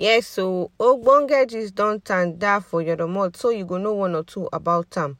Yes, so ogbonge gist don tanda for your domot, so you go know one or two about am.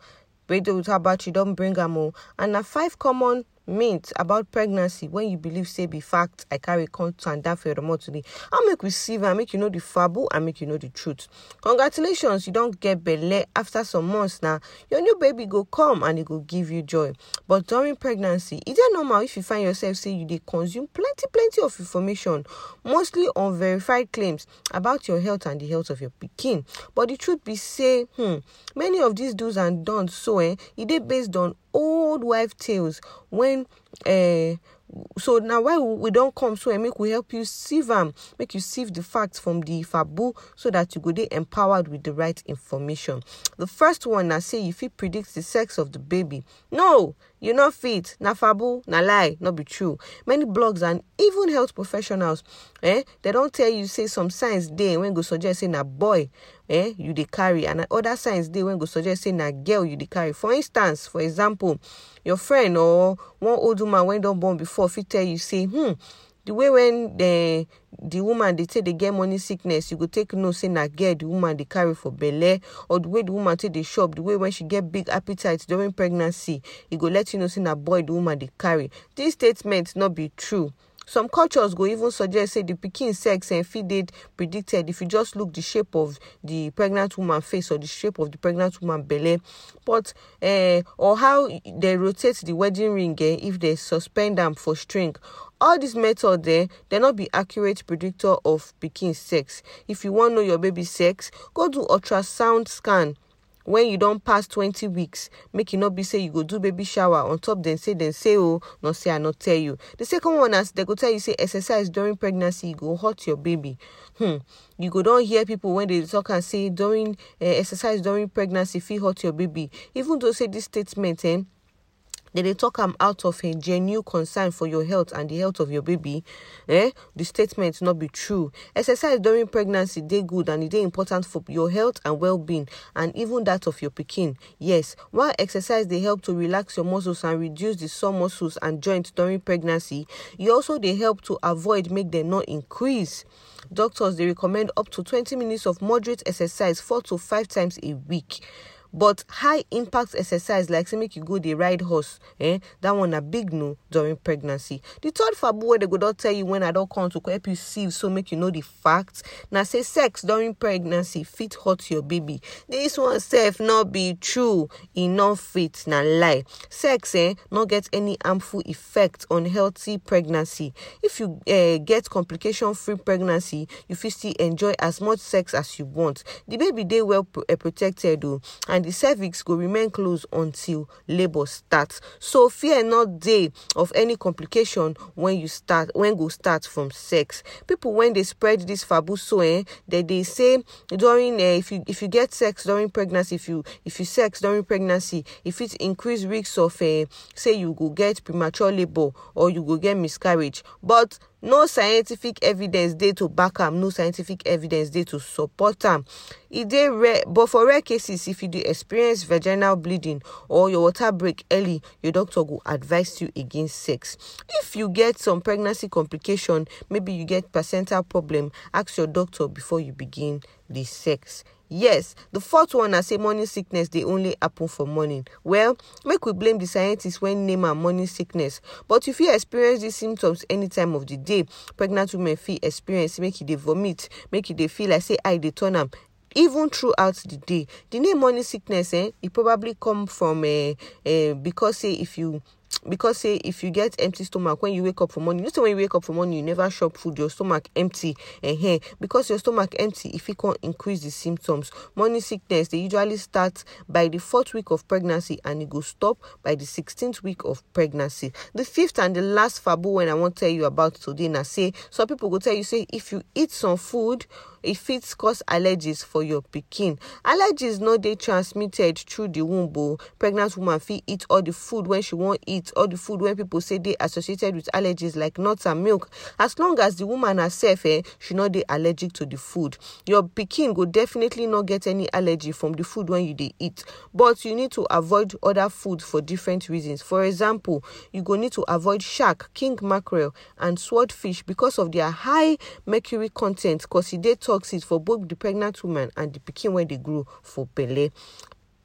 Radio Utabachi don bring am o, and na five common myths about pregnancy when you believe say be fact i carry come that for your domot today. How make we see am, make you know the fable and make you know the truth. Congratulations, you don't get belay after some months now. Your new baby go come and it go give you joy. But during pregnancy, e dey normal if you find yourself say you dey consume plenty plenty of information, mostly unverified claims about your health and the health of your pikin. But the truth be say, hmm, many of these do's and don'ts so eh, e dey based on old wife tales when uh, so now why we, don't come so eh, make we help you sieve am make you sieve the facts from the fabu so that you go dey empowered with the right information. The first one na say you fit predict the sex of the baby. No you no fit na fabu na lie no be true. Many blogs and even health professionals eh dem don tell you say some signs dey wey go suggest say na boy eh you dey carry and other signs dey wey go suggest say na girl you dey carry. For instance for example your friend or one old woman wey don born before fit tell you say hmm the way when the the woman dey take dey get morning sickness you go take know say na girl the woman dey carry for belle or the way the woman take dey chop the way when she get big appetite during pregnancy e go let you know say na boy the woman dey carry. This statement no be true. Some cultures go even suggest say the pikin sex eh, fit dey predicted if you just look the shape of the pregnant woman face or the shape of the pregnant woman belle. But uh, or how they rotate the wedding ring eh, if they suspend am for string all these methods eh, they not be accurate predictor of pikin sex. If you wan know your baby sex go do ultrasound scan. When you don pass twenty weeks make e no be say you go do baby shower. On top dem say dem say o no say i no tell you. The second one na dem go tell you say exercise during pregnancy e go hurt your baby. Hmm you go don hear people when dey talk am say during uh, exercise during pregnancy fit hurt your baby. Even though say this statement eh, dem dey talk am out of a genuine concern for your health and the health of your baby eh? The statement not be true. Exercise during pregnancy dey good and e dey important for your health and well-being and even that of your pikin. Yes while exercise they help to relax your muscles and reduce the sore muscles and joints during pregnancy you also they help to avoid make dem no increase. Doctors they recommend up to twenty minutes of moderate exercise four to five times a week but high impact exercise like say make you go dey ride horse eh that one na big no during pregnancy. The third fabu wey dem go don tell you when i don come to help you sieve so make you know the facts na say sex during pregnancy fit hurt your baby. This one sef no be true e no fit na lie. Sex eh no get any harmful effect on healthy pregnancy. If you uh, get complication free pregnancy you fit still enjoy as much sex as you want. The baby dey well uh, protected o and the cervix go remain closed until labour starts so fear not day of any complication when you start when go start from sex. People when they spread this fabu so eh dem dey say during uh, if you if you get sex during pregnancy if you if you sex during pregnancy if it increase risk of uh, say you go get premature labour or you go get miscarriage. But no scientific evidence dey to back am no scientific evidence dey to support am e dey rare but for rare cases if you dey experience vaginal bleeding or your water break early your doctor go advise you against sex. If you get some pregnancy complication maybe you get placental problem ask your doctor before you begin the sex. Yes the fourth one na say morning sickness dey only happen for morning. Well make we blame the scientists wey name am morning sickness. But if you experience these symptoms any time of the day pregnant women fit experience make e dey vomit make e dey feel like say eye dey turn am even throughout the day. The name morning sickness eh e probably come from uh, uh, because say if you because say if you get empty stomach when you wake up for morning. You know say when you wake up for morning you never chop food your stomach empty uh-huh. because your stomach empty if fit can increase the symptoms. Morning sickness they usually start by the fourth week of pregnancy and it go stop by the sixteenth week of pregnancy. The fifth and the last fabu when i wan tell you about today na say some people go tell you say if you eat some food e fit cause allergies for your pikin. Allergies no dey transmitted through the womb o pregnant woman fit eat all the food wey she wan eat all the food wey people say dey associated with allergies like nuts and milk. As long as the woman herself eh she no dey allergic to the food. Your pikin go definitely no get any allergy from the food wey you dey eat. But you need to avoid other food for different reasons. For example you go need to avoid shark king mackerel and swordfish because of their high mercury content cause e dey toxic for both the pregnant woman and the pikin when they grow for belle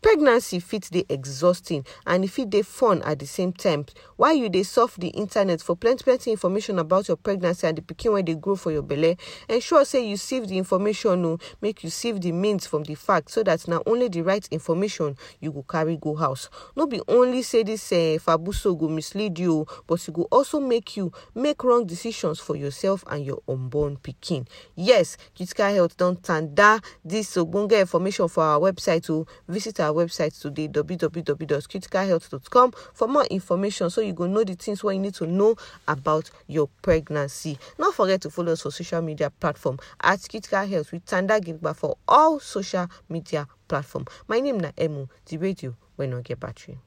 pregnancy fit dey exhausting and e fit dey fun at the same time. While you dey surf the internet for plenty plenty information about your pregnancy and the pikin wey dey grow for your belle? Ensure say you sieve the information o make you sieve the means from the fact so that na only the right information you go carry go house. No be only say this uh, fabuso go mislead you o but e go also make you make wrong decisions for yourself and your unborn pikin. Yes critical health don tanda this ogbonge information for our website o visit our website today www.criticalhealth.com for more information so you go know the things what you need to know about your pregnancy Not forget to follow us for social media platform at critical health with tanda gigba for all social media platform my name na emu the radio wey no get battery.